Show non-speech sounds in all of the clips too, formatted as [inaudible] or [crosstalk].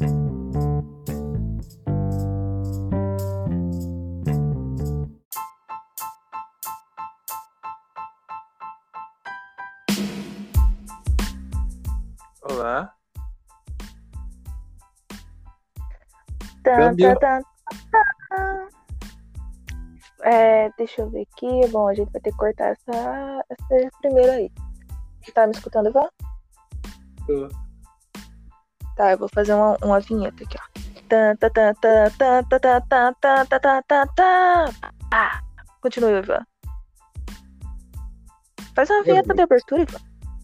Olá. Tan, tan, tan. É, deixa eu ver aqui. Bom, a gente vai ter que cortar essa, essa primeira aí. Tá me escutando, Ivan? Tô. Tá, eu vou fazer uma, uma vinheta aqui, ó. Ah, continua, Ivan. Faz uma vinheta de abertura, Ivan.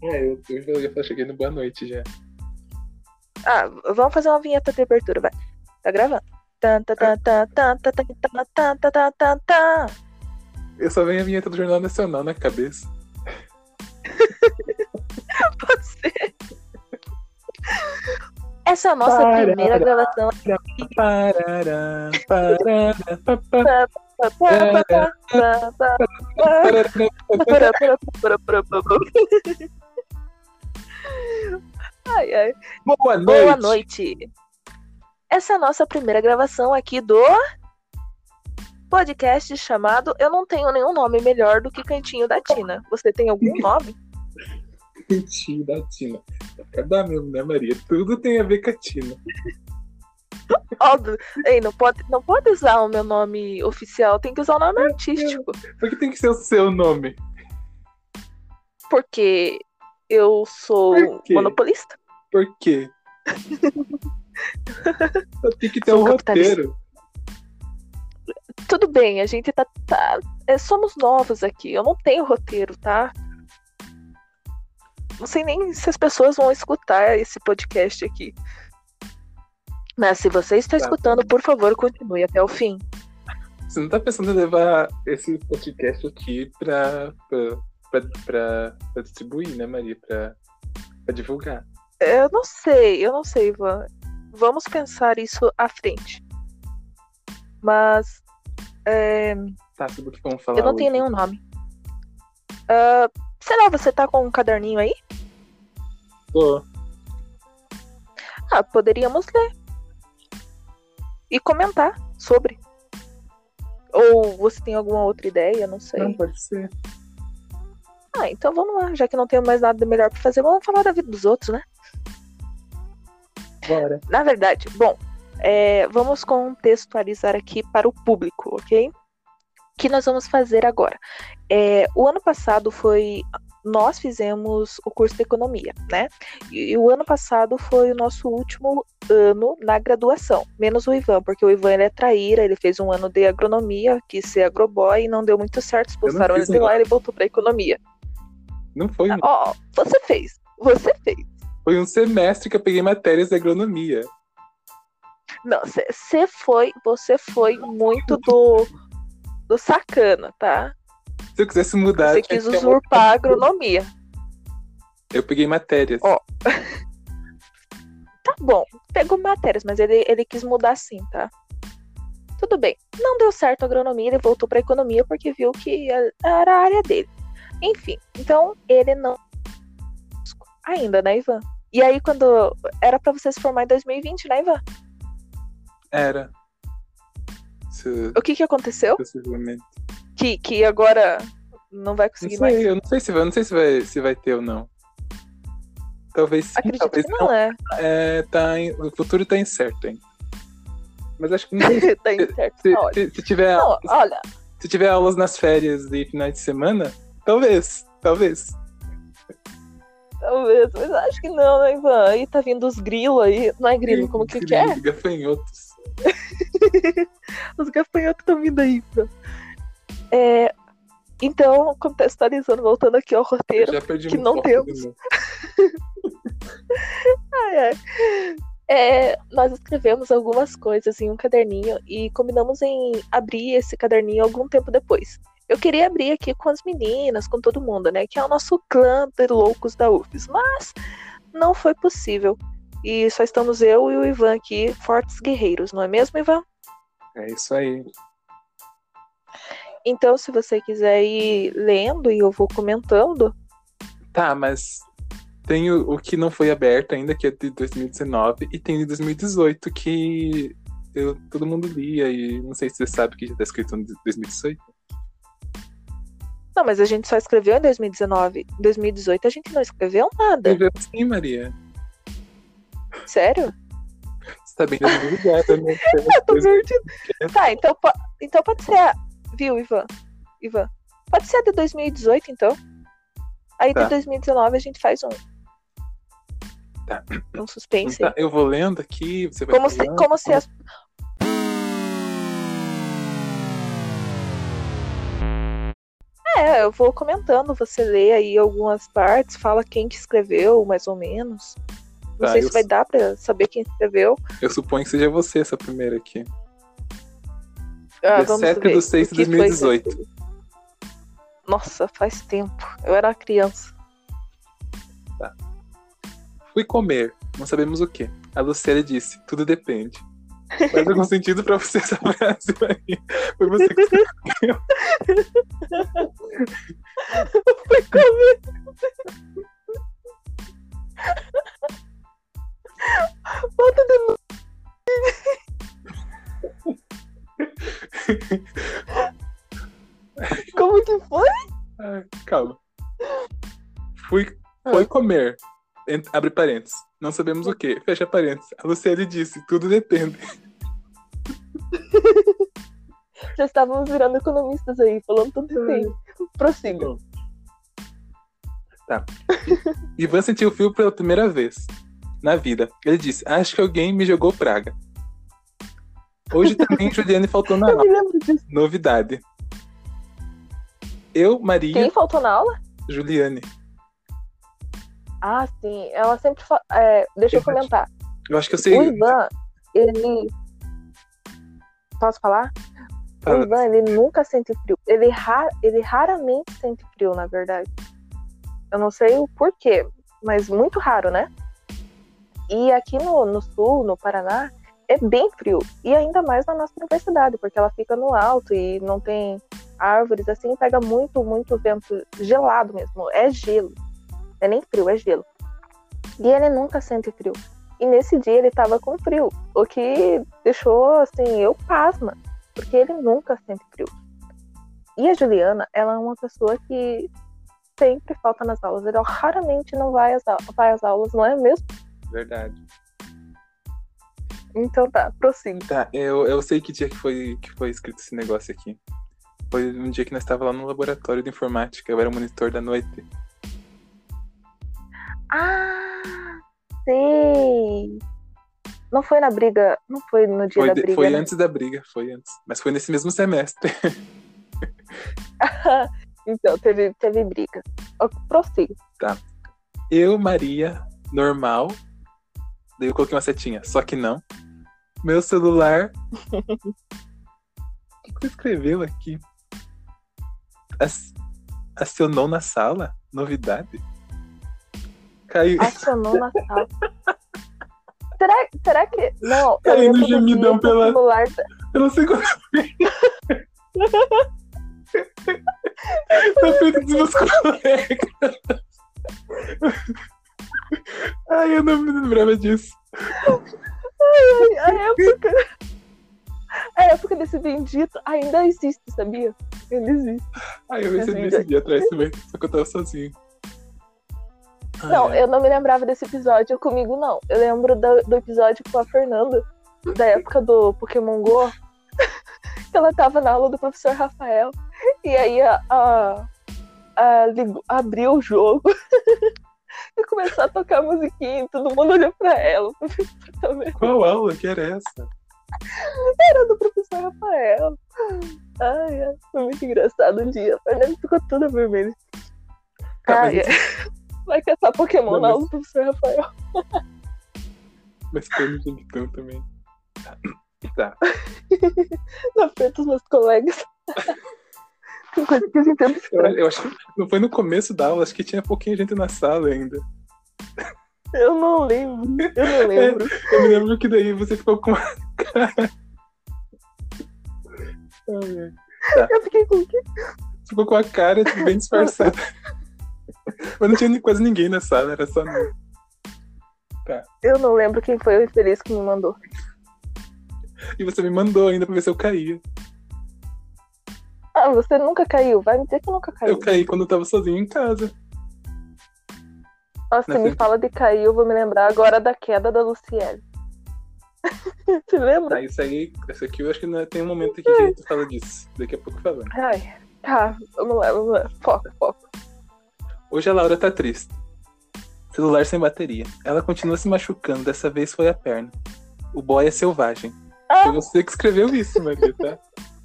É, eu, já cheguei no boa noite já. Ah, vamos fazer uma vinheta de abertura, vai. Tá gravando. Eu só venho a vinheta do Jornal Nacional na cabeça. Pode ser. Essa é a nossa Para, primeira gravação. Parará, parará, parará. Ai, ai. Boa noite. Boa noite. Essa é a nossa primeira gravação aqui do podcast chamado Eu não tenho nenhum nome melhor do que Cantinho da Tina. Você tem algum nome? Da Tina. Cada mesmo, né, Maria? Tudo tem a ver com a Tina. Óbvio. Ei, não pode, não pode usar o meu nome oficial, tem que usar o nome artístico. Por que tem que ser o seu nome? Porque eu sou Por monopolista. Por quê? [laughs] Tem que ter Sou um roteiro. Tudo bem, a gente tá. tá- é, somos novos aqui. Eu não tenho roteiro, tá? Não sei nem se as pessoas vão escutar esse podcast aqui. Mas se você está Tá. escutando, por favor, continue até o fim. Você não tá pensando em levar esse podcast aqui pra, pra, pra, pra, pra distribuir, né, Maria? Pra, pra divulgar. Eu não sei, eu não sei, Ivan. Vamos pensar isso à frente. Mas é, Tá, sobre o que vamos falar eu não tenho hoje? nenhum nome. Ah, sei lá, você tá com um caderninho aí? Tô. Ah, poderíamos ler. E comentar sobre. Ou você tem alguma outra ideia? Não sei. Não, pode ser. Ah, então vamos lá. Já que não tenho mais nada melhor pra fazer, vamos falar da vida dos outros, né? Bora. Na verdade, bom, é, vamos contextualizar aqui para o público, ok? O que nós vamos fazer agora? É, o ano passado foi. Nós fizemos o curso de economia, né? E, e o ano passado foi o nosso último ano na graduação, menos o Ivan, porque o Ivan ele é traíra, ele fez um ano de agronomia, quis ser agroboy e não deu muito certo, expulsaram ele de lá e ele voltou para economia. Não foi, um- Ó, você fez, você fez. foi um semestre que eu peguei matérias de agronomia. Não, você foi, você foi muito do, do sacana, tá? Se eu quisesse mudar, Você quis usurpar a agronomia. Eu peguei matérias. Ó. [laughs] Tá bom, pegou matérias, mas ele, ele quis mudar sim, tá? Tudo bem. Não deu certo a agronomia, ele voltou pra economia porque viu que era a área dele. Enfim, então ele não. Ainda, né, Ivan? E aí, quando. Era pra você se formar em 2020, né, Ivan? Era. Se- O que que aconteceu? Que, que agora não vai Não conseguir mais? sei, eu não sei se vai, não sei se vai, se vai ter ou não. Talvez sim, Acredito talvez que não, é. É, tá em- o futuro tá incerto, hein? Mas acho que não tá certo, [laughs] se, tá se, se tiver, Não, olha, se tiver aulas nas férias e finais de semana, talvez, talvez. talvez, mas acho que não, né, Ivan? Aí tá vindo os grilos aí. Não é grilo, como que, que é? Grilo, Gafanhotos. [laughs] Os gafanhotos estão vindo aí, Ivan. É, então, contextualizando, voltando aqui ao roteiro. que não temos. [laughs] Ai, ai. É, nós escrevemos algumas coisas em um caderninho e combinamos em abrir esse caderninho algum tempo depois. Eu queria abrir aqui com as meninas, com todo mundo, né? Que é o nosso clã de loucos da UFES. Mas não foi possível. E só estamos eu e o Ivan aqui, fortes guerreiros, não é mesmo, Ivan? É isso aí. Então, se você quiser ir lendo e eu vou comentando, Tá, mas Tem o, o que não foi aberto ainda, que é de 2019, e tem de 2018, que eu, todo mundo lia, e não sei se você sabe que já tá escrito em 2018. Não, mas a gente só escreveu em 2019. Em 2018 a gente não escreveu nada. Escreveu sim, Maria. Sério? Tá bem desligada, né? [laughs] Eu tô perdida. Tá, então, po- então pode ser a. Viu, Ivan? Ivan? Pode ser a de 2018, então. Aí Tá. de 2019 a gente faz um. Tá. Um suspense. Então, eu vou lendo aqui, você vai Como se, falando. como se as. É, eu vou comentando, você lê aí algumas partes, fala quem que escreveu, mais ou menos. Não Tá, sei se vai dar pra saber quem escreveu. Eu suponho que seja você essa primeira aqui. Ah, 17 ver. de 6 de O que foi 2018. que- Nossa, faz tempo. Eu era criança. Fui comer, não sabemos o que. A Luciele disse, tudo depende. Faz algum [laughs] sentido pra você essa frase, Maria? Foi você que escreveu. Fui comer. Volta de. Como que foi? Calma. Fui, foi comer. Ent- Abre parênteses. Não sabemos o que. Fecha parênteses. A Luciele disse, tudo depende. [laughs] Já estávamos virando economistas aí, falando tudo bem. Prossiga. Tá. Ivan sentiu o fio pela primeira vez na vida. Ele disse: Acho que alguém me jogou praga. Hoje também Juliane faltou na Eu aula. me lembro disso. Novidade. Eu, Maria, Quem faltou na aula? Juliane. Ah, sim. Ela sempre fala. é, deixa eu Verdade. comentar. Eu acho que eu O sei. Ivan, ele. Posso falar? O Fala. Ivan, ele nunca sente frio. Ele, ra... ele raramente sente frio, na verdade. Eu não sei o porquê, mas muito raro, né? E aqui no, no sul, no Paraná, é bem frio. E ainda mais na nossa universidade, porque ela fica no alto e não tem árvores, assim, pega muito, muito vento gelado mesmo. É gelo. É nem frio, é gelo. E ele nunca sente frio. E nesse dia ele tava com frio, o que deixou, assim, eu pasma, porque ele nunca sente frio. E a Juliana, ela é uma pessoa que sempre falta nas aulas. Ela raramente não vai vai às aulas, não é mesmo? Verdade. Então tá, prossiga. Tá, eu, eu sei que dia que foi, que foi escrito esse negócio aqui. Foi um dia que nós estávamos lá no laboratório de informática. Eu era o monitor da noite. Ah, sei! Não foi na briga, não foi no dia Foi, da de- briga, foi né? antes da briga, foi antes. Mas foi nesse mesmo semestre. [laughs] [laughs] Então, teve, teve briga. Ó, Prossiga. Eu, Maria, normal. Daí eu coloquei uma setinha, só que não. Meu celular. [laughs] O que você escreveu aqui? Ac- Acionou na sala? Novidade? Caiu. Acionou na sala. Será, será que. Não, eu Caiu no gemidão pela- celular Eu não sei qual Na frente dos meus colegas. Ai, eu não me lembrava disso. A época. A época desse bendito ainda existe, sabia? Ainda existe. Ai, eu recebi Esse esse dia atrás também, só que eu tava sozinho. Ai, Não, ai. eu não me lembrava desse episódio comigo, não. Eu lembro do, do episódio com a Fernanda, da época do Pokémon GO, [laughs] que ela tava na aula do professor Rafael. E aí a, a, a ligou- abriu o jogo [laughs] e [laughs] começou a tocar musiquinha e todo mundo olhou pra ela. [laughs] Qual aula que era essa? era do professor Rafael. Ai, ai, foi muito engraçado o dia. A Fernanda ficou toda vermelha. Tá, Ai, mas, ai. Vai caçar Pokémon Não, na mas- aula do professor Rafael. mas no Jequitão também. Tá. na frente dos meus colegas. [laughs] Tem coisa que eu entendo Eu, eu acho que não foi no começo da aula, acho que tinha pouquinha gente na sala ainda. Eu não lembro. Eu não lembro. Eu me lembro que daí você ficou com uma cara. Ai. Eu fiquei com o quê? Ficou com a cara bem disfarçada. Mas não tinha quase ninguém na sala, era só nós. Eu não lembro quem foi o infeliz que me mandou. E você me mandou ainda pra ver se eu caía. Ah, você nunca caiu. Vai me dizer que nunca caiu. Eu caí quando eu tava sozinho em casa. Nossa, você me fala de cair, eu vou me lembrar agora da queda da Luciele. [laughs] Você lembra? Tá, isso aí, esse aqui eu acho que não é- tem um momento aqui que a gente fala disso. Daqui a pouco falando. Ai, tá, vamos lá, vamos lá. Foco, foco. Hoje a Laura tá triste. Celular sem bateria. Ela continua se machucando, dessa vez foi a perna. O boy é selvagem. Ah! Foi você que escreveu isso, Maria, tá? [laughs]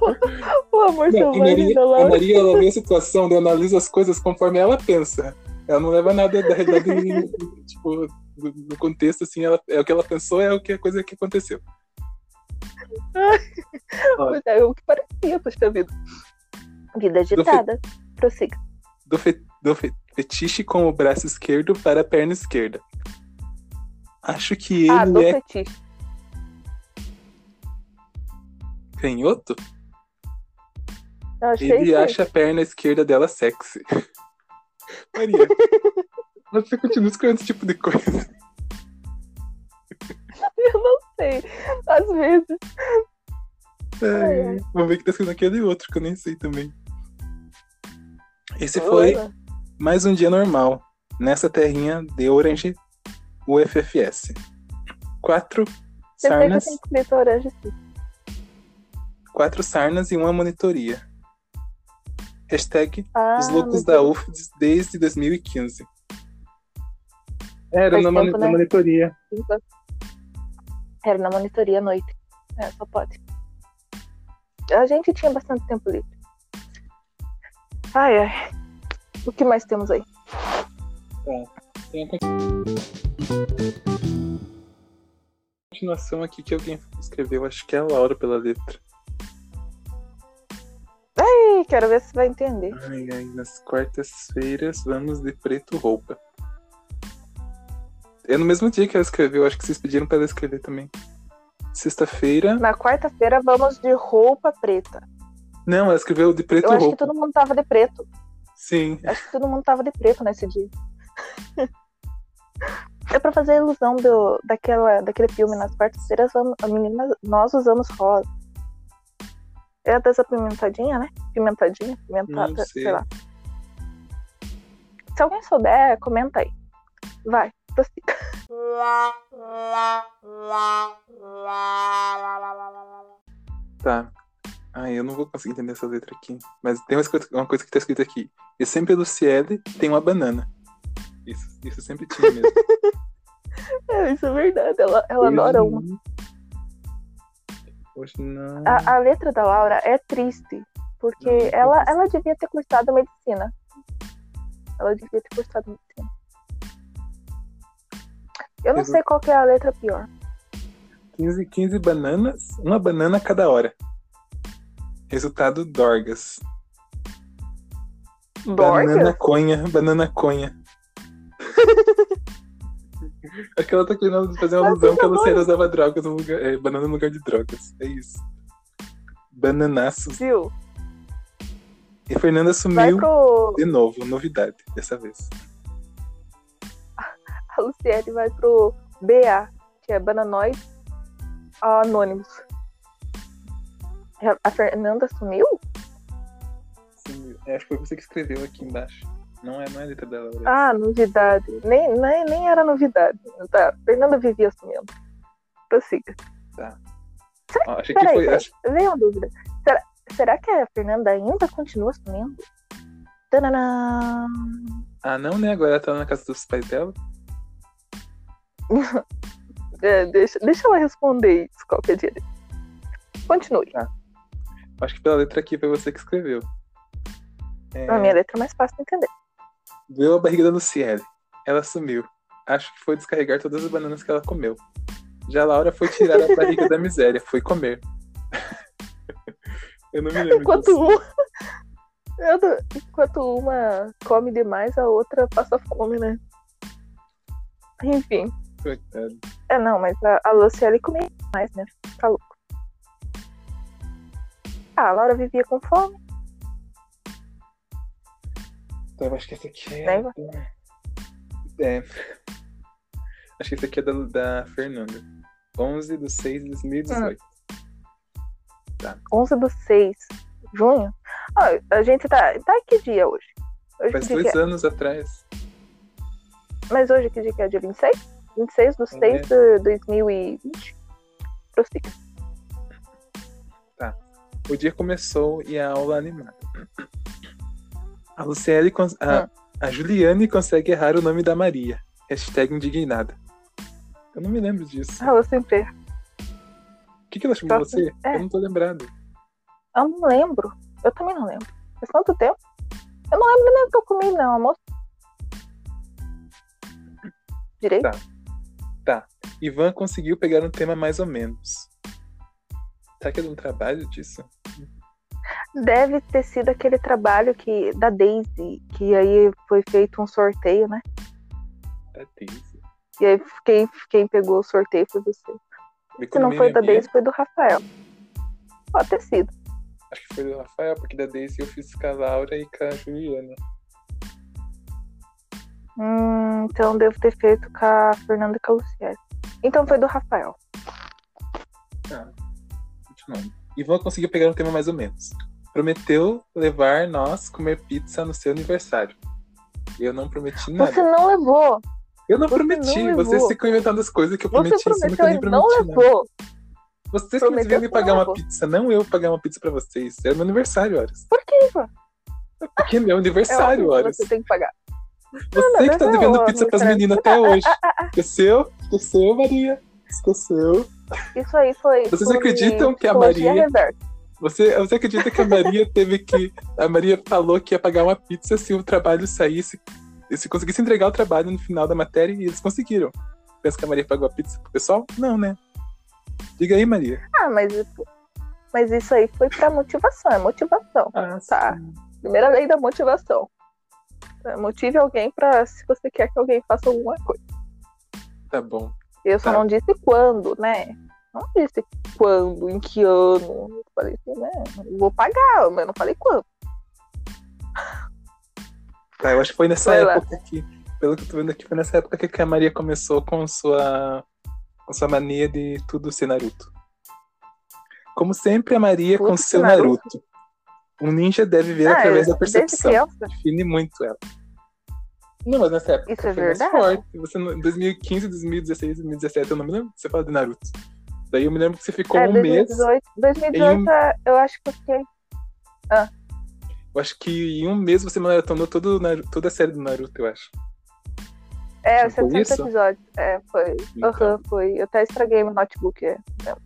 [laughs] O amor Não, a selvagem Maria, da a Laura. Maria, ela vê a situação, ela analisa as coisas conforme ela pensa. Ela não leva nada da realidade, [laughs] tipo, do, do contexto, assim, ela, é o que ela pensou, é o que a coisa que aconteceu. [laughs] É, o que parecia, poxa vida. Vida agitada. Prossiga. Do, fe- do fe- fetiche com o braço esquerdo para a perna esquerda. Acho que ele Ah, do é fetiche. Canhoto. Ele isso acha a perna esquerda dela sexy. [laughs] Maria, você continua escrevendo esse tipo de coisa. [laughs] Eu não sei. Às vezes. Ai. Vamos ver o que tá escrito aquele outro, que eu nem sei também. Esse foi mais um dia normal, nessa terrinha de Orange UFFS. Quatro Você que sarnas, tenho escrito orange sim. Quatro sarnas e uma monitoria. Hashtag Ah, Os loucos da. UFDS desde 2015. Era Faz na, tempo, na né? monitoria. Era na monitoria à noite. É, só pode. A gente tinha bastante tempo livre. Ai, ai. O que mais temos aí? Tem uma continuação aqui que alguém escreveu, acho que é a Laura pela letra. Quero ver se vai entender. Ai, ai, nas quartas-feiras vamos de preto roupa. É no mesmo dia que ela escreveu, acho que vocês pediram pra ela escrever também. Sexta-feira. Na quarta-feira vamos de roupa preta. Não, ela escreveu de preto Eu acho que roupa. todo mundo tava de preto. Sim. Acho que todo mundo tava de preto nesse dia. [laughs] É pra fazer a ilusão do, daquela, daquele filme. Nas quartas-feiras, vamos- a menina, nós usamos rosa. É dessa pimentadinha, né? Pimentadinha, pimentada, sei. sei lá. Se alguém souber, comenta aí. Vai, prossiga. Tá. Ai, eu não vou conseguir entender essa letra aqui. Mas tem uma coisa, que tá escrita aqui. E sempre a Luciele tem uma banana. Isso, isso sempre tinha mesmo. [laughs] É, isso é verdade. Ela, ela adora uma. Não. A, a letra da Laura é triste. Porque Não, ela, tô ela devia ter cursado medicina. Ela devia ter cursado medicina. Eu não sei qual que é a letra pior. 15, 15 bananas, uma banana a cada hora. Resultado Dorgas. Banana Dorcas? conha, banana conha. Acho que ela tá querendo fazer uma alusão que a Luciana usava drogas no lugar. É, banana no lugar de drogas. É isso. Bananaços. Viu? E Fernanda sumiu pro. de novo, novidade dessa vez. [laughs] A Luciene vai pro BA, que é Bananoid Anônimos. A Fernanda sumiu? Sumiu. É, acho que foi você que escreveu aqui embaixo. Não é, não é a letra dela. Laura. Ah, novidade. Nem, nem, nem era novidade. Tá. Fernanda vivia sumindo. Prossiga. Ó, acho que Peraí, foi. peraí. Acho, Veio uma dúvida. Será, será que a Fernanda ainda continua sumindo? Tananã. ah, não, né? Agora ela tá na casa dos pais dela. [laughs] É, deixa, deixa ela responder isso qualquer dia. Continue. Acho que pela letra aqui foi você que escreveu. É, A minha letra é mais fácil de entender. Doeu a barriga da Luciele. Ela sumiu. Acho que foi descarregar todas as bananas que ela comeu. Já a Laura foi tirar a barriga da miséria. Foi comer. [laughs] Eu não me lembro Enquanto disso. uma. Eu não- Enquanto uma come demais, a outra passa fome, né? Enfim. Coitado. É, não, mas a, a Luciele comia mais, né? Tá louco. Ah, a Laura vivia com fome. Então, eu acho que esse aqui é. Ivan? É. Acho que esse aqui é da, da Fernanda. 11 de 6 de 2018. 11 do 6. Junho? Ah, a gente tá. Tá que dia hoje? Hoje Faz dois é? anos atrás. Mas hoje que dia que é? Dia 26? 26 do 6 É. de 2020. Prossiga. O dia começou e a aula animada. A Luciele. A, Hum. a Juliane consegue errar o nome da Maria. Hashtag indignada. Eu não me lembro disso. Ah, eu sempre. O que, que ela chamou Próximo. você? É. Eu não tô lembrado. Eu não lembro. Eu também não lembro. Faz tanto tempo. Eu não lembro nem o que eu comi, não, almoço. Direito? Tá. Ivan conseguiu pegar um tema mais ou menos. Será que é um trabalho disso? Deve ter sido aquele trabalho que da Daisy, que aí foi feito um sorteio, né? É Daisy. E aí quem, quem pegou o sorteio foi você. Se não foi da Daisy, foi do Rafael. Pode ter sido. Acho que foi do Rafael, porque da Daisy eu fiz com a Laura e com a Juliana. Hum, então devo ter feito com a Fernanda e com a Luciele. Então foi do Rafael. Continuando. Ivan conseguiu pegar um tema mais ou menos. Prometeu levar nós comer pizza no seu aniversário. Eu não prometi nada. Você não levou. eu não você prometi. não Vocês levou. ficam inventando as coisas que eu prometi. Você prometeu não nada. levou. Vocês que deviam me pagar não uma levou. pizza, não eu pagar uma pizza pra vocês. Era meu aniversário, Horas. Por que, Ivan? Porque é meu É aniversário, que Horas. Você tem que pagar. Você que tá não, devendo não, pizza pras meninas até hoje. [laughs] Esqueceu? Esqueceu, Maria? Esqueceu. Isso aí foi. Vocês acreditam que a Maria- reversa. Você, você acredita que a Maria teve que. A Maria falou que ia pagar uma pizza se o trabalho saísse. Se conseguisse entregar o trabalho no final da matéria e eles conseguiram. Pensa que a Maria pagou a pizza pro pessoal? Não, né? Diga aí, Maria. Ah, mas, mas isso aí foi pra motivação. É motivação. Ah, Tá. sim. Primeira lei da motivação. É, Motive alguém pra se você quer que alguém faça alguma coisa. Tá bom. Eu só Tá. não disse quando, né? Não disse quando, em que ano. Eu falei assim, né? Vou pagar, mas não falei quando. Tá, eu acho que foi nessa Vai lá. época que. Pelo que eu tô vendo aqui, foi nessa época que a Maria começou com sua. com sua mania de tudo ser Naruto. Como sempre, a Maria Tudo com seu Naruto. Naruto. Um ninja deve ver Ah, através da percepção. Define muito ela. Não, mas nessa época Isso é verdade? forte. Você, no- em 2015, 2016, 2017, eu não me lembro você fala de Naruto. Daí eu me lembro que você ficou É, um mês. 2018, 2018 em um- é- eu acho que eu fiquei. Eu acho que em um mês você maratonou todo, o toda a série do Naruto, eu acho. É, Não foi 700 isso? episódios. É, foi. Então. Aham, foi. Eu até estraguei meu notebook, é, lembro.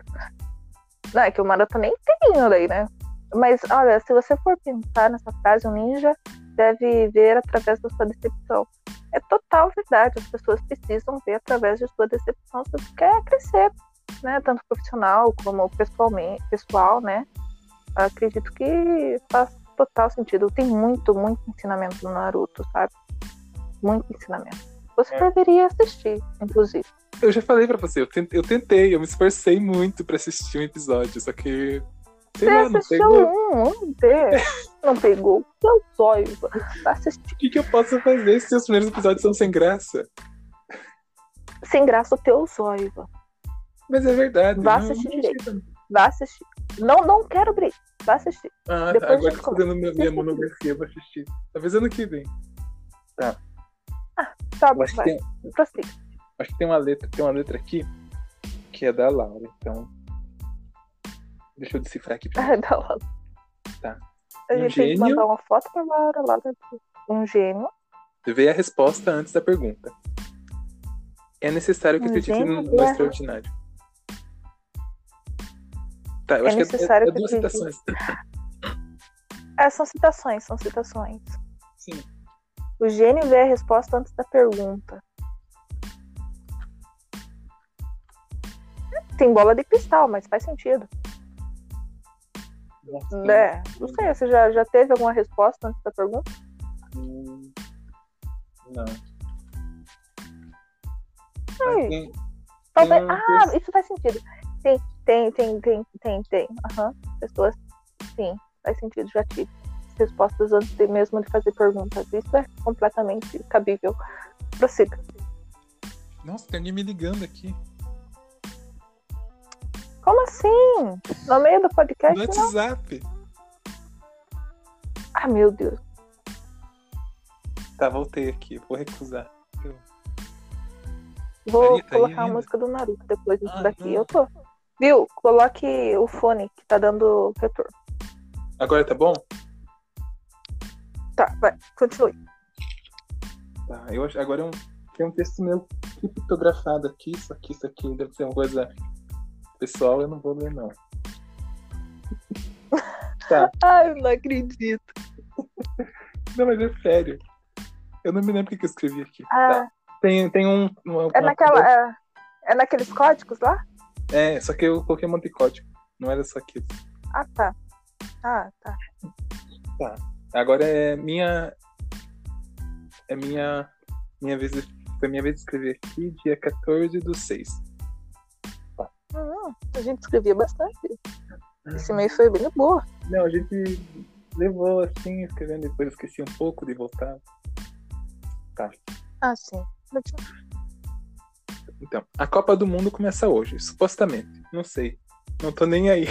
Não, é que o maratonei inteirinho daí, né? Mas, olha, se você for pensar nessa frase, um ninja deve ver através da sua decepção. É total verdade. As pessoas precisam ver através de sua decepção se você quer crescer, né? Tanto profissional como pessoalmente, pessoal, né? Acredito que faz total sentido. Tem muito, muito ensinamento no Naruto, sabe? Muito ensinamento. Você É. deveria assistir, inclusive. Eu já falei pra você, eu ten- eu tentei, eu me esforcei muito pra assistir um episódio, só que. Sei Você lá, não pegou. um, um. [laughs] Não pegou. Zóio. Vai assistir. O que, que eu posso fazer se os primeiros episódios são sem graça? Sem graça o teu zóio. Mas é verdade. Vá não- assistir não direito. Vai assistir. Não, não quero briga. Vai assistir. Ah, Depois agora eu tô fazendo minha, minha monografia, vou assistir. Talvez ano que vem. Tá, Eu acho que tem, Prossiga. acho que tem uma letra, tem uma letra aqui que é da Laura, então. Deixa eu decifrar aqui pra Ah, dá lá. [laughs] Tá. A Um gente tem que gênio. mandar uma foto pra Laura lá dentro. Um gênio. Vê a resposta antes da pergunta. É necessário que Um acredite gênio no, no extraordinário. Tá, eu É acho que é, necessário é, é que duas citações. É, são citações, são citações. Sim. O gênio vê a resposta antes da pergunta. Tem bola de cristal, mas faz sentido. Nossa, É, não sei, você já, já teve alguma resposta antes da pergunta? hum, Não. Ai, Ah, Talvez. Ah, isso faz sentido. Tem, tem, tem, tem, tem, tem. Aham. Pessoas. Sim, faz sentido, já tive. respostas antes de mesmo de fazer perguntas. Isso é completamente cabível. Prossiga. Nossa, tem alguém me ligando aqui. Como assim? No meio do podcast? No não? WhatsApp. Ah, meu Deus. Tá, voltei aqui. Vou recusar. Eu- Vou tá aí colocar a ainda? música do Naruto depois disso Ah, daqui. não. Eu tô. Viu? Coloque o fone que tá dando retorno. Agora tá bom? Tá, vai, continue. Tá, eu acho. Agora é um, tem um texto meu criptografado aqui. Isso aqui, isso aqui deve ser uma coisa pessoal, eu não vou ler, não. [laughs] Ai, eu não acredito. Não, mas é sério. Eu não me lembro o que eu escrevi aqui. Ah, Tá. Tem, tem um. uma- é uma- naquela. É, é naqueles códigos lá? É, só que eu coloquei um monte de código. Não era só aquilo. Ah, tá. Ah, tá. Agora é minha. É minha. Minha vez foi minha vez de escrever aqui, dia 14 do 6. Hum, a gente escrevia bastante. Esse mês foi bem boa. Não, a gente levou assim, escrevendo, depois esqueci um pouco de voltar. Ah, sim. Então, a Copa do Mundo começa hoje, supostamente. Não sei. Não tô nem aí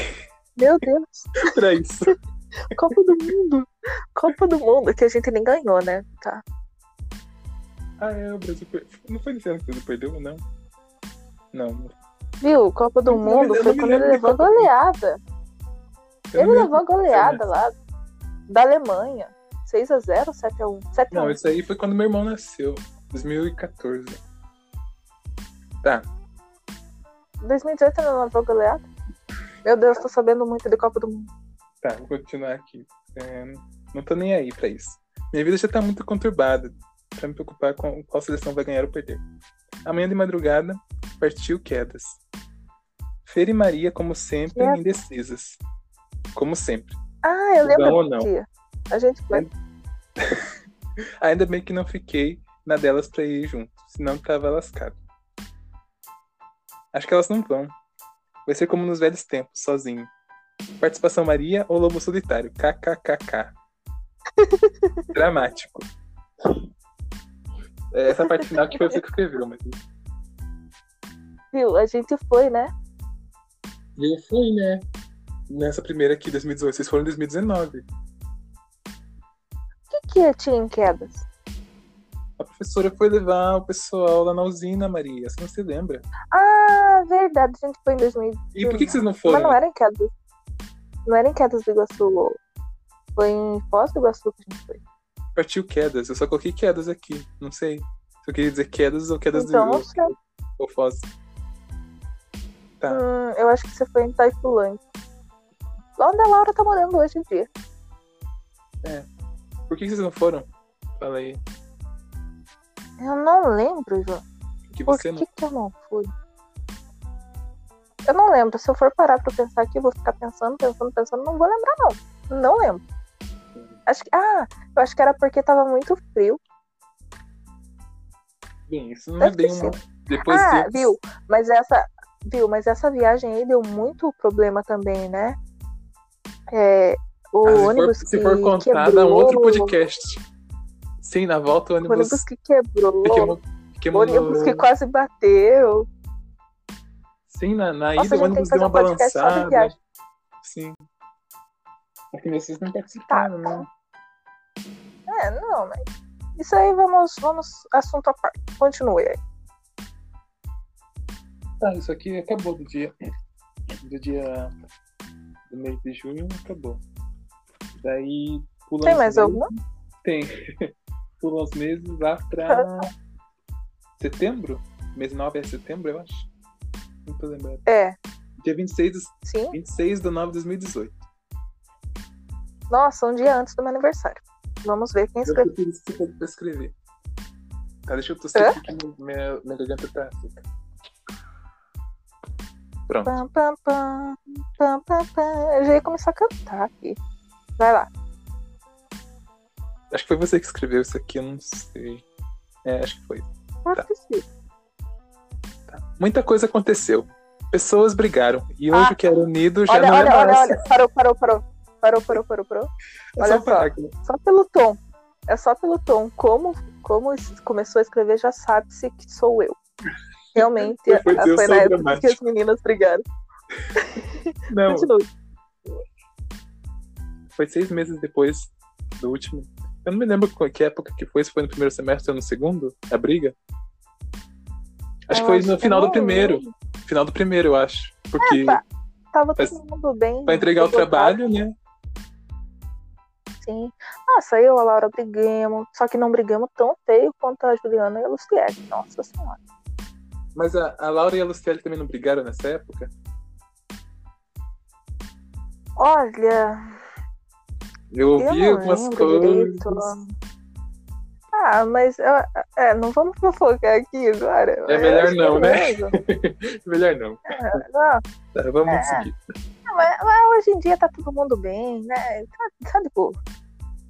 Meu Deus. [laughs] pra isso. Copa do Mundo. Copa do Mundo, que a gente nem ganhou, né? Tá. Ah, é, o Brasil per... Não foi nesse ano que o Brasil perdeu, não? Não. Viu? Copa do não Mundo eu foi quando ele lembro levou a goleada. Eu Ele levou a lembro goleada lá da Alemanha. 6x0 ou 7x1? 7x1. Não, isso aí foi quando meu irmão nasceu. 2014. Tá. 2018 ele não levou goleada? Meu Deus, tô sabendo muito de Copa do Mundo. Tá, vou continuar aqui. É, não tô nem aí pra isso. Minha vida já tá muito conturbada pra me preocupar com qual seleção vai ganhar ou perder. Amanhã de madrugada, partiu quedas. Feira e Maria, como sempre, Quedas? indecisas. Como sempre. Ah, eu lembro Não ou não? dia. A gente foi. [laughs] Ainda bem que não fiquei na delas pra ir junto, senão tava lascado. Acho que elas não vão. Vai ser como nos velhos tempos, sozinho. Participação Maria ou Lobo Solitário? KKKK. [laughs] Dramático. É, Essa parte final que foi você que escreveu, mas. Viu? A gente foi, né? E eu fui, né? Nessa primeira aqui, 2018. Vocês foram em 2019. O que, que tinha em quedas? A professora foi levar o pessoal lá na usina, Maria. Você não se lembra? Ah, verdade, a gente foi em 2000. E por que, que vocês não Mas foram? não era em quedas. Não era em quedas do Iguaçu. Foi em Foz do Iguaçu que a gente foi. Partiu quedas. Eu só coloquei quedas aqui. Não sei. Se eu queria dizer quedas ou quedas Então, do não sei. ou Foz. Tá. Hum, eu acho que você foi em Taifulândia. Lá onde a Laura tá morando hoje em dia. Por que, que vocês não foram? Fala aí. Eu não lembro, João. Que Por você que, não. que eu não fui? Eu não lembro. Se eu for parar pra pensar aqui, eu vou ficar pensando, pensando, pensando, não vou lembrar, não. Não lembro. Acho que. Ah, eu acho que era porque tava muito frio. Bem, isso não é Deve bem uma. Depois ah, disso- viu? Mas essa. Viu, mas essa viagem aí deu muito problema também, né? É, o Ah, se for- ônibus se que for contar, dá quebrou, um outro podcast. Sim, na volta o O ônibus. ônibus que quebrou, Queimou, o queimou ônibus no- que quase bateu. Sim, na, na Nossa, ida o ônibus deu uma um balançada. viagem. Sim. Aqui vocês não participaram, né? É, não, mas. Isso aí vamos, vamos. Assunto à parte. Continue aí. Tá, isso aqui acabou do dia. Do dia. Do mês de junho acabou. Daí pula Tem mais meses- alguma? Tem. [laughs] pula uns meses lá pra [laughs] setembro? Mês 9 é setembro, eu acho. Não tô lembrando. É, Dia 26, do- sim. 26 de 9 de 2018. Nossa, um dia antes do meu aniversário. Vamos ver quem Eu escreveu. prefiro isso pra pra escrever. Tá, deixa eu tossir Hã? aqui que minha, minha garganta tá seca. Pronto. Pam, pam, pam, pam, pam, pam. Eu já ia começar a cantar aqui. Vai lá. Acho que foi você que escreveu isso aqui, eu não sei. É, acho que foi. Pode Tá. ser. Muita coisa aconteceu. Pessoas brigaram. E hoje Ah. o que era unido já Olha, não olha, é olha, mais. olha. Parou, parou, parou. Parou, parou, parou, parou. É Olha só só. pelo tom. É só pelo tom. Como, como começou a escrever, já sabe-se que sou eu. Realmente, [laughs] Foi- foi a- na época dramático. que as meninas brigaram. [laughs] Não, Continue. foi seis meses depois do último. Eu não me lembro que época que foi, se foi no primeiro semestre ou no segundo, a briga. Acho Eu que foi no final do primeiro. Final do primeiro, eu acho. Porque tá. Tava todo mundo bem. pra entregar o trabalho, né? Sim. Nossa, eu e a Laura brigamos. Só que não brigamos tão feio quanto a Juliana e a Luciele. Nossa senhora. Mas a, a Laura e a Luciele também não brigaram nessa época? Olha, Eu ouvi algumas coisas. direito. Ah, mas é, não vamos fofocar aqui agora. É melhor não, né? mesmo. [laughs] Melhor não. Não, Tá, vamos É. seguir. mas, mas hoje em dia tá todo mundo bem, né? Tá, tá de boa.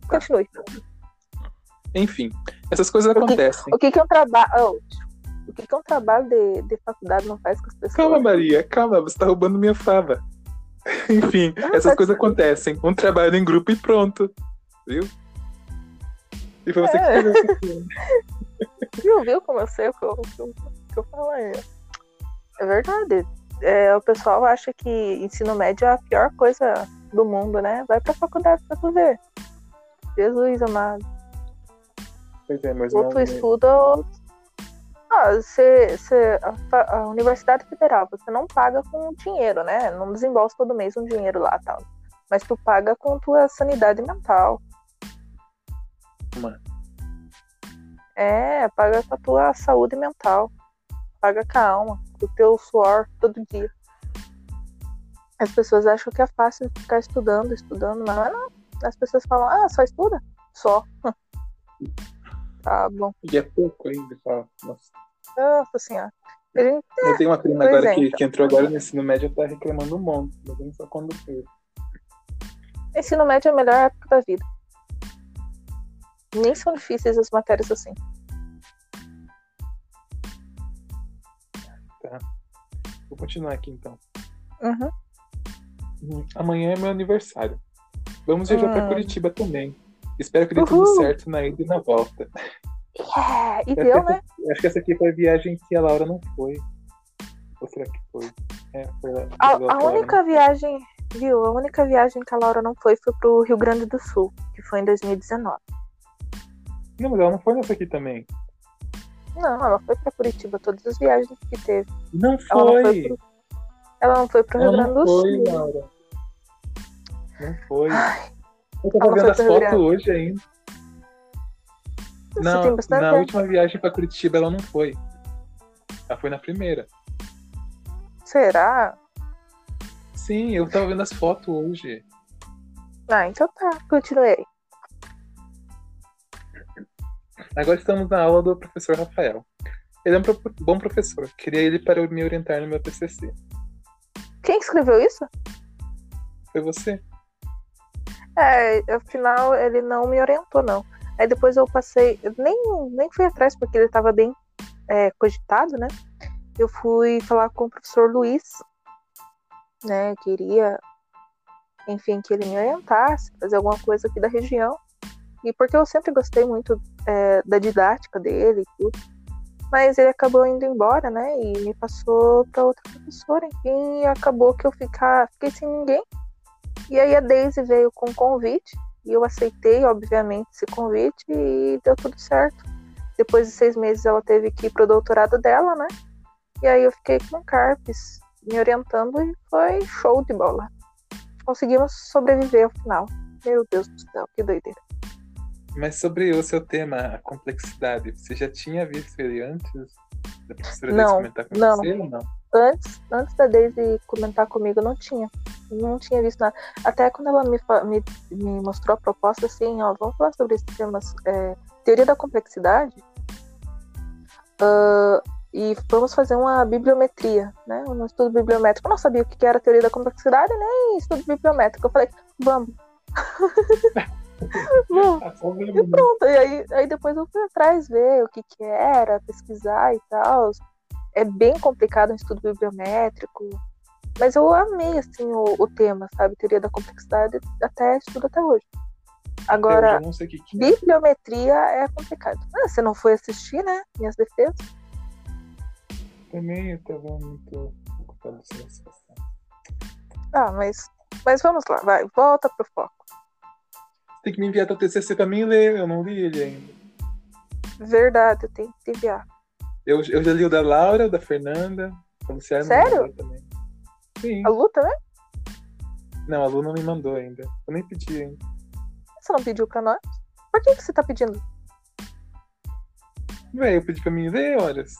Continue. Enfim, essas coisas que- acontecem. O que que é um trabalho. o que que um trabalho de, de faculdade não faz com as pessoas? Calma, Maria, calma, você tá roubando minha fava. [laughs] Enfim, Ah, essas coisas acontecem. Um trabalho em grupo e pronto. Viu? E foi você É. que isso aqui. Viu, viu como eu sei o que eu, o que eu, o que eu falei? É verdade. É, o pessoal acha que ensino médio é a pior coisa do mundo, né? Vai pra faculdade pra tu ver. Jesus amado. Pois é, mas. Ou tu estuda ou. Ah, você, você, a, a Universidade Federal, você não paga com dinheiro, né? Não desembolsa todo mês um dinheiro lá tal. Mas tu paga com tua sanidade mental. Mano. É, paga com a tua saúde mental. Paga com a alma, com o teu suor todo dia. As pessoas acham que é fácil ficar estudando, estudando, mas não é. As pessoas falam, ah, só estuda? Só. [laughs] tá bom. E é pouco ainda, fala. Nossa. Nossa senhora. Gente Eu tenho uma prima pois agora é, que, então. que entrou agora no ensino médio e tá reclamando um monte. Mas não sou quando foi. Ensino médio é a melhor época da vida. Nem são difíceis as matérias assim. Vou continuar aqui então. Uhum. Hum, Amanhã é meu aniversário. Vamos viajar pra Hum. Curitiba também. Espero que dê Uhul. tudo certo na ida e na volta. Yeah! E Acho deu, que né? essa- Acho que essa aqui foi a viagem que a Laura não foi. Ou será que foi? É, foi a, A, a a Laura, única viagem, viu? A única viagem que a Laura não foi foi pro Rio Grande do Sul, que foi em 2019. Não, mas ela não foi nessa aqui também. Não, ela foi pra Curitiba, todas as viagens que teve. Não Ela não foi foi. pro, ela não foi pro Rio Grande não do foi, Sul. Laura. Não foi. Ai, Eu tava não vendo foi as fotos hoje ainda. você Na, na última viagem pra Curitiba ela não foi. Ela foi na primeira. Será? Sim, eu tava vendo as fotos hoje. Ah, então tá, continuei. Agora estamos na aula do professor Rafael. Ele é um bom professor. Queria ele para me orientar no meu TCC. Quem escreveu isso? Foi você? É, afinal, ele não me orientou, não. Aí depois eu passei, eu nem, nem fui atrás, porque ele estava bem é, cogitado, né? Eu fui falar com o professor Luiz, né? Queria, enfim, que ele me orientasse, fazer alguma coisa aqui da região. E porque eu sempre gostei muito é, da didática dele e tudo. Mas ele acabou indo embora, né? E me passou para outra professora, enfim, e acabou que eu ficar, fiquei sem ninguém. E aí a Daisy veio com um convite e eu aceitei, obviamente, esse convite e deu tudo certo. Depois de seis meses ela teve que ir pro doutorado dela, né? E aí eu fiquei com o Carpes me orientando e foi show de bola. Conseguimos sobreviver ao final. Meu Deus do céu, que doideira. Mas sobre o seu tema, a complexidade, você já tinha visto ele antes da professora Não, comentar com não. você ou não? Antes, antes da Daisy comentar comigo, não tinha. Não tinha visto nada. Até quando ela me, me, me mostrou a proposta, assim, ó, vamos falar sobre esses temas. é, teoria da complexidade. ah, e vamos fazer uma bibliometria, né? Um estudo bibliométrico. Eu não sabia o que era teoria da complexidade, nem estudo bibliométrico. Eu falei, vamos. [laughs] Ah, [laughs] só E pronto, e aí, aí depois eu fui atrás ver o que que era, pesquisar e tal. É bem complicado um estudo bibliométrico. Mas eu amei, assim, o, o tema, sabe? Teoria da complexidade, até estudo até hoje. Agora, sei o que, que é. bibliometria é complicado. Ah, você não foi assistir, né? Minhas defesas? Também eu tava muito ocupado situação. Ah, mas, mas vamos lá, vai, volta pro foco. Tem que me enviar teu TCC pra mim ler, eu não li ele ainda. Verdade, eu tenho que te enviar. Eu, eu já li o da Laura, o da Fernanda, da Luciana. Sério? Também. Sim. A luta, né? Não, a Lu não me mandou ainda. Eu nem pedi ainda. Você não pediu pra nós? Por que, que você tá pedindo? Véi, eu pedi pra mim ler horas.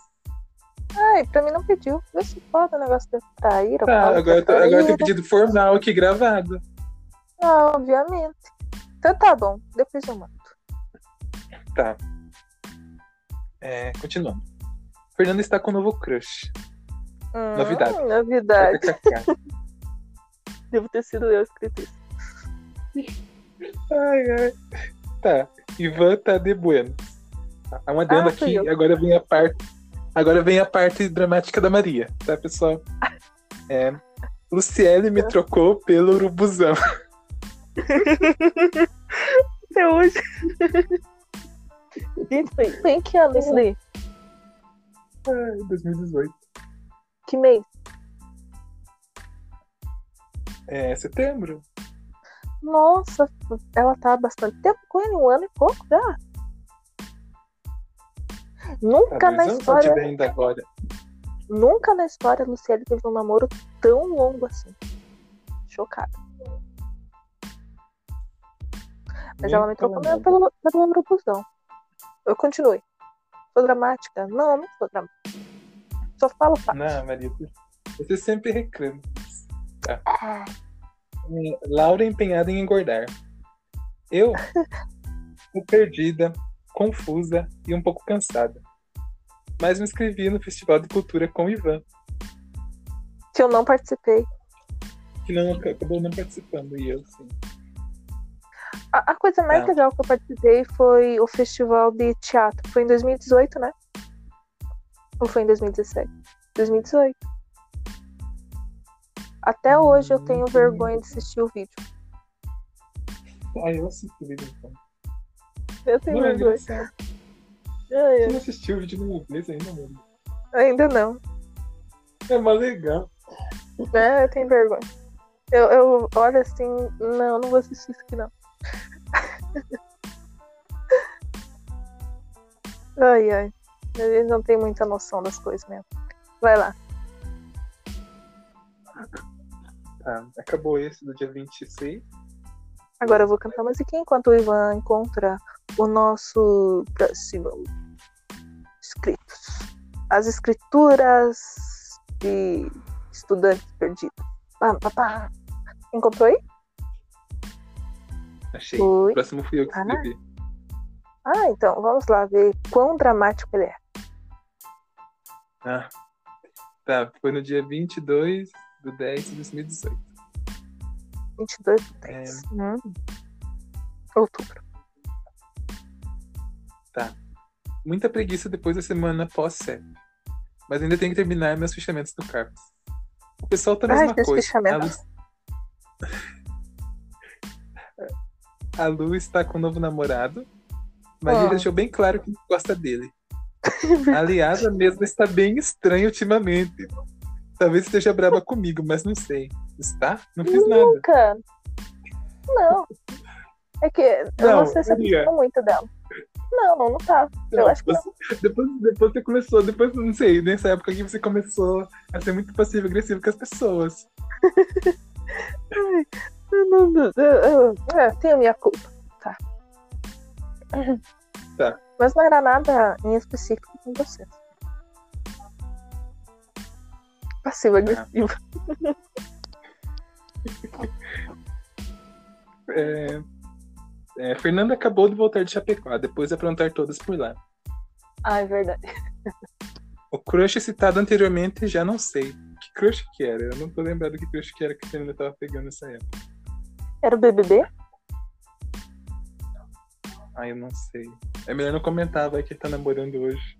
Ai, pra mim não pediu. Vê se foda o negócio de trair. Tá, agora, eu tô- agora tem pedido formal aqui gravado. Não, obviamente. Então tá bom, depois eu mando. Tá. É, continuando. Fernanda está com um novo crush. Hum, Novidade. Novidade. [laughs] Devo ter sido eu escrito isso. ai, ai. Tá. Ivan tá de bueno. Há um adendo Ah, fui aqui, eu. agora vem a parte. Agora vem a parte dramática da Maria, tá, pessoal? É, Luciele me trocou pelo urubuzão. [laughs] Até hoje. Gente, foi, foi em que ano isso daí? Ai, 2018. Que mês? É setembro? Nossa, ela tá há bastante tempo com ele, um ano e pouco já. Nunca Tá na anos história, ainda agora. nunca na história a Luciele teve um namoro tão longo assim. Chocada. Mas ela me trocou legal. pelo, pelo urubuzão. Eu continue. Sou dramática? Não, não sou dramática. Só falo fato. Não, Maria, você sempre reclama. Ah, É, Laura empenhada em engordar. Eu, [laughs] perdida, confusa e um pouco cansada. Mas me inscrevi no Festival de Cultura com o Ivan, que eu não participei. que não acabou não participando, e eu sim. A, a coisa mais Tá. legal que eu participei foi o festival de teatro. Foi em 2018, né? Ou foi em 2017? 2018. Até hoje eu tenho vergonha de assistir o vídeo. Ah, eu assisti o vídeo então. Eu tenho Não é vergonha. Ai, Você não assistiu o vídeo no inglês ainda, mano? Ainda não. É mais legal. É, eu tenho vergonha. Eu, eu olho assim, não, não vou assistir isso aqui não. Ai, ai. Eles não têm muita noção das coisas mesmo. Vai lá. Tá, acabou esse do dia 26. Agora eu vou cantar musiquinha enquanto o Ivan encontra o nosso próximo escritos. As escrituras de estudantes perdidos. Pá, pá, pá. Encontrou aí? Achei. Oi. O próximo fui eu que Ah. escrevi. Ah, então vamos lá ver quão dramático ele é. Ah. Tá, foi no dia 22 do 10 de 2018. 22 do 10. Hum. Outubro. Muita preguiça depois da semana pós-CEP. Mas ainda tenho que terminar meus fechamentos do Carpos. O pessoal tá a Ai, mesma coisa. A fechamento. Lu... [laughs] a Lu está com um novo namorado, mas Ah. ele deixou bem claro que gosta dele. Aliás, a mesma está bem estranha ultimamente. Talvez esteja brava comigo, mas não sei. Está? Não fiz nada. Nunca. Não. É que Não, você se Maria. aproximou muito dela. Não, não, não tá. Eu Não, acho que você- depois, depois você começou, depois, não sei, nessa época que você começou a ser muito passivo-agressivo com as pessoas. [laughs] Eu não- eu- eu- é, tenho minha culpa. Tá. Mas não era nada em específico com você. Passivo agressivo. [laughs] É, é, Fernanda acabou de voltar de Chapecó, depois de aprontar todas por lá. Ah, é verdade. O crush citado anteriormente já não sei. Que crush que era? Eu não tô lembrado que crush que era que a Fernanda tava pegando nessa época. Era o BBB? Ah, eu não sei. É melhor não comentar, vai que ele tá namorando hoje.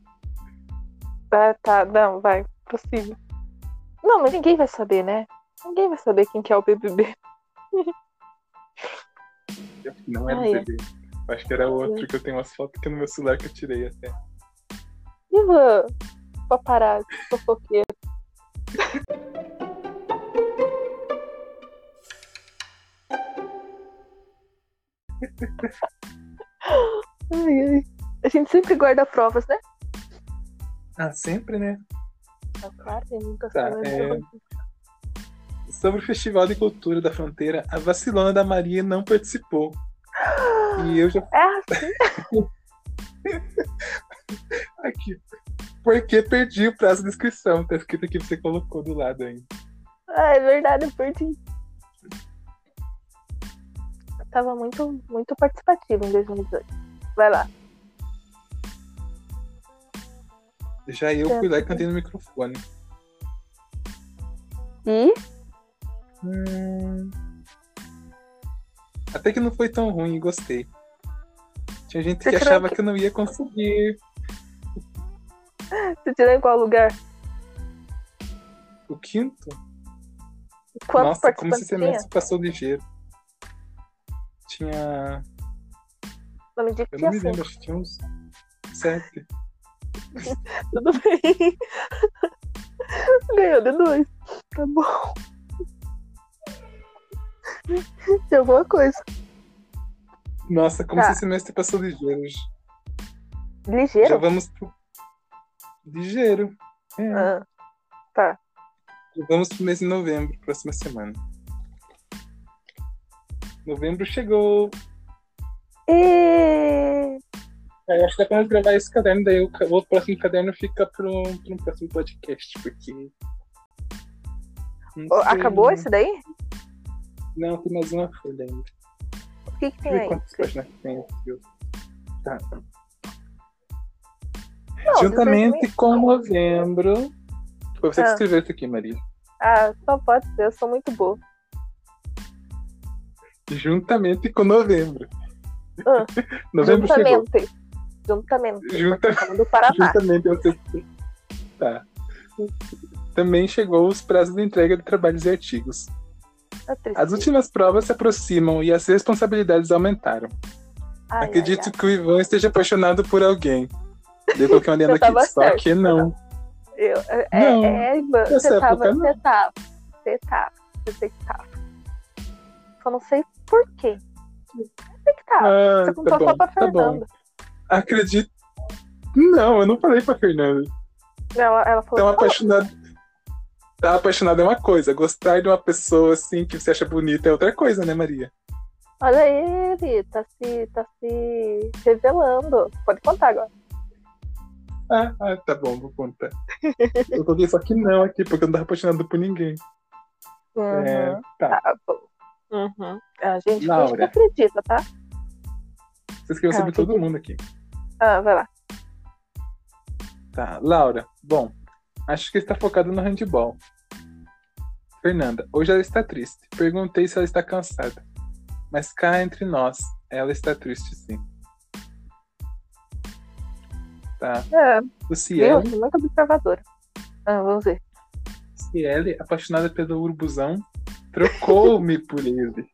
Ah, tá. Não, vai. Possível. Não, mas ninguém vai saber, né? Ninguém vai saber quem que é o BBB. [laughs] Não era Ah, o é. bebê. Eu Acho que era outro que eu tenho umas fotos aqui no meu celular que eu tirei até. Ivan, paparazzi, fofoqueiro. [laughs] ai, ai. A gente sempre guarda provas, né? Ah, sempre, né? Ah, claro, tem nunca Tá, sabe. é. Sobre o Festival de Cultura da Fronteira, a vacilona da Maria não participou. E eu já [gasps] É assim? [laughs] aqui. Porque perdi o prazo de inscrição. Tá escrito aqui que você colocou do lado ainda. Ah, é verdade, eu perdi. Eu tava muito, muito participativo em 2018. Vai lá. Já eu fui lá e cantei no microfone. E? Hum. Até que não foi tão ruim gostei. Tinha gente que achava que- que eu não ia conseguir. Você tirou em qual lugar? O quinto? Quantos Nossa, como esse tinha? semestre passou ligeiro. Tinha. Não me diga que Eu não me lembro, acho que tinha uns sete. [laughs] Tudo bem. Ganhou de dois. Tá bom. Tem alguma coisa. Nossa, como Tá. esse semestre passou ligeiro. Já Ligeiro? vamos pro. Ligeiro. É, Ah, já vamos pro mês de novembro, próxima semana. Novembro chegou. É, acho que dá pra nós gravar esse caderno, daí o, o próximo caderno fica pro, pro próximo podcast, porque. Acabou esse daí? Não, tem mais uma folha ainda. O que, que eu tem aí? quantas páginas que tem aqui. Tá. Não, Juntamente com novembro. Foi você que Ah. escreveu isso aqui, Maria. Ah, só pode ser, eu sou muito boa. Juntamente com novembro. Ah, [laughs] novembro chegou. Juntamente. Juntamente. Junta- Falando do Paraná. Juntamente eu sei. Tá. Também chegou os prazos de entrega de trabalhos e artigos. Tá. As últimas provas se aproximam e as responsabilidades aumentaram. Ai, Acredito ai, que o Ivan esteja apaixonado por alguém. [laughs] Eu coloquei uma lenda aqui, tava só certo. que não. ai. Eu, é, Não, é, Ivan, nessa você tava, você tava, você tava, você tava. Só não sei por quê. Que tava. Ah, você tá contou bom, só pra tá. Fernanda. Acredito. Não, eu não falei pra Fernanda. ela, ela falou, Então, "Não, apaixonado. Tá apaixonado é uma coisa. Gostar de uma pessoa assim que você acha bonita é outra coisa, né, Maria? olha ele, tá se, tá se revelando. Pode contar agora. Ah, ah, tá bom, vou contar. Eu coloquei só que não aqui, porque eu não tava apaixonado por ninguém. Uhum, É, tá. tá bom. Uhum. A gente, Laura. acredita, tá? Você escreveu Ah, sobre todo mundo aqui. Ah, vai lá. Tá, Laura. Bom, acho que está focada no handball. Fernanda, hoje ela está triste. Perguntei se ela está cansada. Mas cá entre nós, ela está triste sim. Tá. É? Cielo, Muito observadora. Ah, vamos ver. Ciele, apaixonada pelo urbuzão, trocou-me por ele.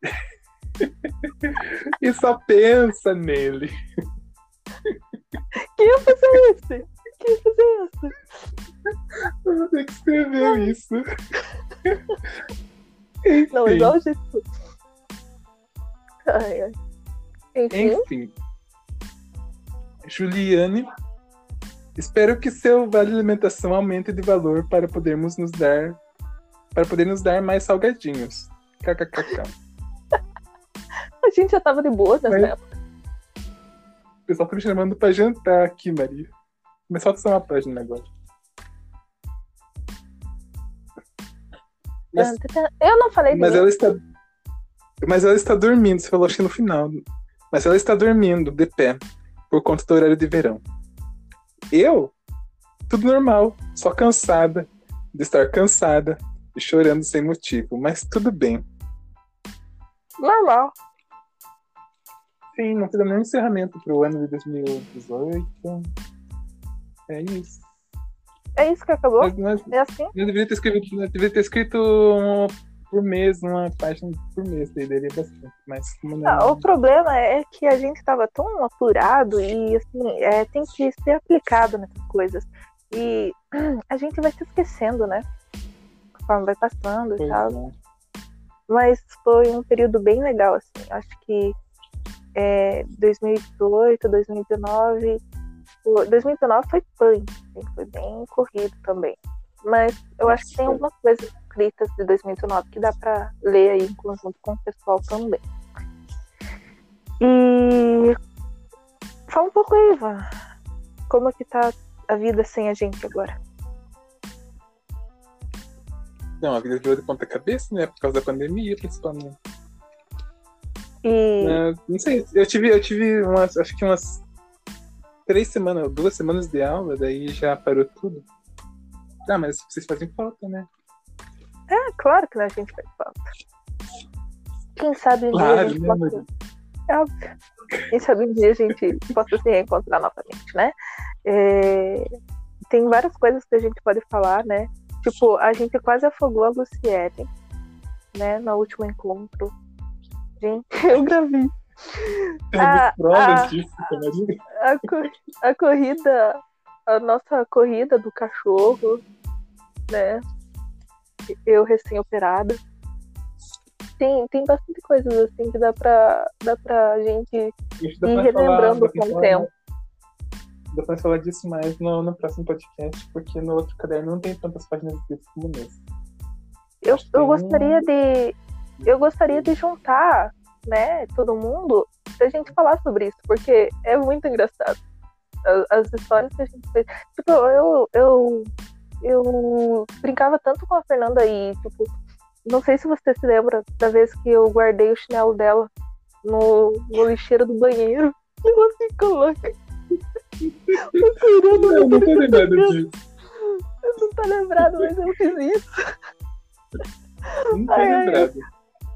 e só pensa nele. Quem ia fazer isso? Quem ia fazer isso? Eu vou ter que escrever isso. Não, Enfim. igual o jeito. Ai, ai. Enfim, Enfim. Juliane, espero que seu vale alimentação aumente de valor para podermos nos dar para poder nos dar mais salgadinhos. KKKK. [laughs] a gente já tava de boa nessa Mas- época. O pessoal tá me chamando pra jantar aqui, Maria. Falta só uma página agora. Mas, Eu não falei mas mim. ela está. Mas ela está dormindo, você falou acho que no final. Mas ela está dormindo, de pé, por conta do horário de verão. Eu? Tudo normal, só cansada, de estar cansada chorando sem motivo, mas tudo bem. Normal. Sim, não fizemos nenhum encerramento pro ano de 2018. É isso. É isso que acabou? Mas É assim? Eu deveria ter escrito, eu deveria ter escrito um por mês, uma página por mês, daí daria bastante. Mas como não... Ah, o problema é que a gente estava tão apurado e assim, é, tem que ser aplicado nessas coisas. E [clears throat] a gente vai se esquecendo, né? Conforme vai passando e Pois tal. é. Mas foi um período bem legal, assim. Acho que é, 2018, 2019. o- 2019 foi punk, assim, foi bem corrido também. Mas eu acho que tem algumas coisas escritas de 2019 que dá pra ler aí em conjunto com o pessoal também. E fala um pouco aí, Ivan. Como é que tá a vida sem a gente agora? Não, a vida virou de ponta cabeça, né? Por causa da pandemia, principalmente. E É, não sei, eu tive, eu tive umas, acho que umas três semanas, duas semanas de aula, daí já parou tudo. Ah, mas vocês fazem falta, né? é claro que a gente faz falta. Quem sabe um dia a Claro, gente né, possa? É óbvio. Quem sabe um dia a gente possa se reencontrar novamente, né? É, Tem várias coisas que a gente pode falar, né? Tipo, a gente quase afogou a Luciene, né? No último encontro. Gente, [laughs] eu gravei. Temos Ah, provas ah. disso, Maria. A, co- a corrida, a nossa corrida do cachorro, né? Eu recém-operada. Tem, tem bastante coisas assim que dá pra, dá pra gente Isso ir pra relembrando com o falar- tempo. Dá pra falar disso mais no, no próximo podcast, porque no outro caderno não tem tantas páginas escritas como nesse. Eu, eu tem gostaria de eu gostaria de juntar, né, todo mundo pra gente falar sobre isso, porque é muito engraçado. As histórias que a gente fez. Tipo, eu, eu, eu brincava tanto com a Fernanda e, tipo, não sei se você se lembra da vez que eu guardei o chinelo dela no, no lixeiro do banheiro. [laughs] E ficou louca. O Eu não tô lembrado disso. não tá lembrado, mas eu fiz isso. Não tô Ai, lembrado.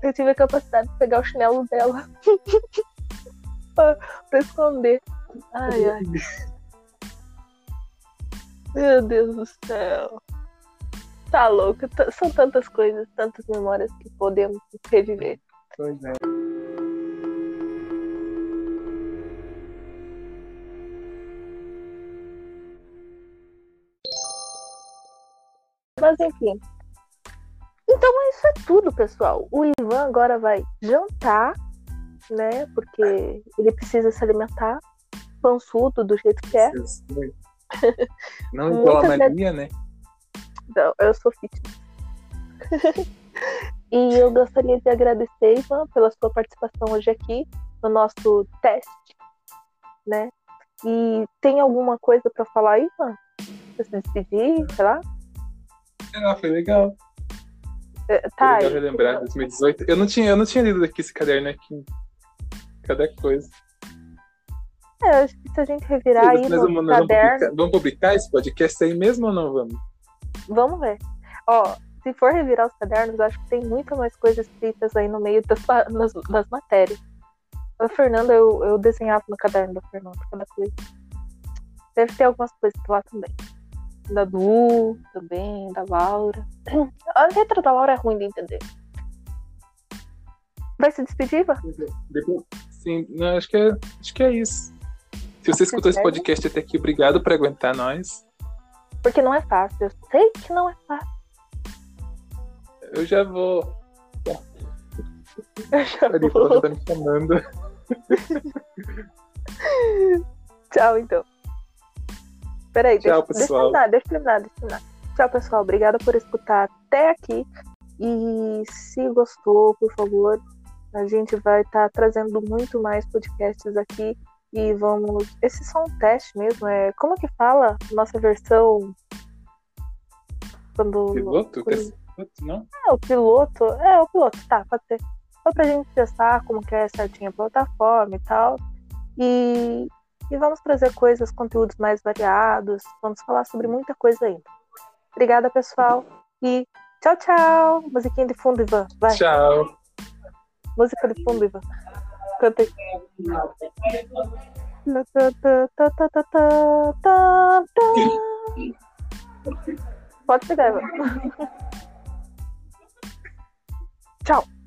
Eu tive a capacidade de pegar o chinelo dela [laughs] pra, pra esconder. Ai, ai. Meu Deus do céu. Tá louco. São tantas coisas, tantas memórias que podemos reviver. Pois é. Mas enfim. Então isso é tudo, pessoal. O Ivan agora vai jantar, né? Porque ele precisa se alimentar. Pançudo do jeito que é. [laughs] Não igual a Maria, né? Não, eu sou fitness. [laughs] e eu gostaria de agradecer, Ivan, pela sua participação hoje aqui no nosso teste, né? E tem alguma coisa para falar, Ivan? Pra se despedir, sei lá? Ah, foi legal. É, Foi Tá, legal relembrar 2018. Eu não tinha, eu não tinha lido aqui esse caderno aqui. Cada coisa. é, acho que se a gente revirar aí no vamos, caderno, publicar, vamos publicar esse podcast aí mesmo ou não vamos? vamos ver. Ó, se for revirar os cadernos, acho que tem muita mais coisas escritas aí no meio das, das, das matérias. A Fernanda, eu, eu desenhava no caderno da Fernanda, cada coisa. Deve ter algumas coisas lá também. Da Du, também, da Laura. A letra da Laura é ruim de entender. Vai se despedir, Iva? Sim, não, acho que é, acho que é isso. Se você escutou esse podcast até aqui, obrigado por aguentar nós. Porque não é fácil. Eu sei que não é fácil. Eu já vou. [laughs] Eu já Ali, vou. tá me chamando. [laughs] Tchau, então. Peraí, Tchau, deixa, deixa eu pessoal. terminar, deixa eu terminar, deixa terminar. Tchau, pessoal. Obrigada por escutar até aqui. E se gostou, por favor, a gente vai estar trazendo muito mais podcasts aqui. E vamos. Esse é só um teste mesmo. É... Como que fala nossa versão? Quando. Piloto? quando- Não? É, o piloto. É, o piloto, tá, pode ser. Só pra gente testar como que é certinho a plataforma e tal. E, e vamos trazer coisas, conteúdos mais variados. Vamos falar sobre muita coisa ainda. Obrigada, pessoal. E tchau, tchau. Musiquinha de fundo, Ivan. Vai. Tchau. Música de fundo, Ivan. Canta aí. Tá. Pode pegar, Ivan. [laughs] Tchau!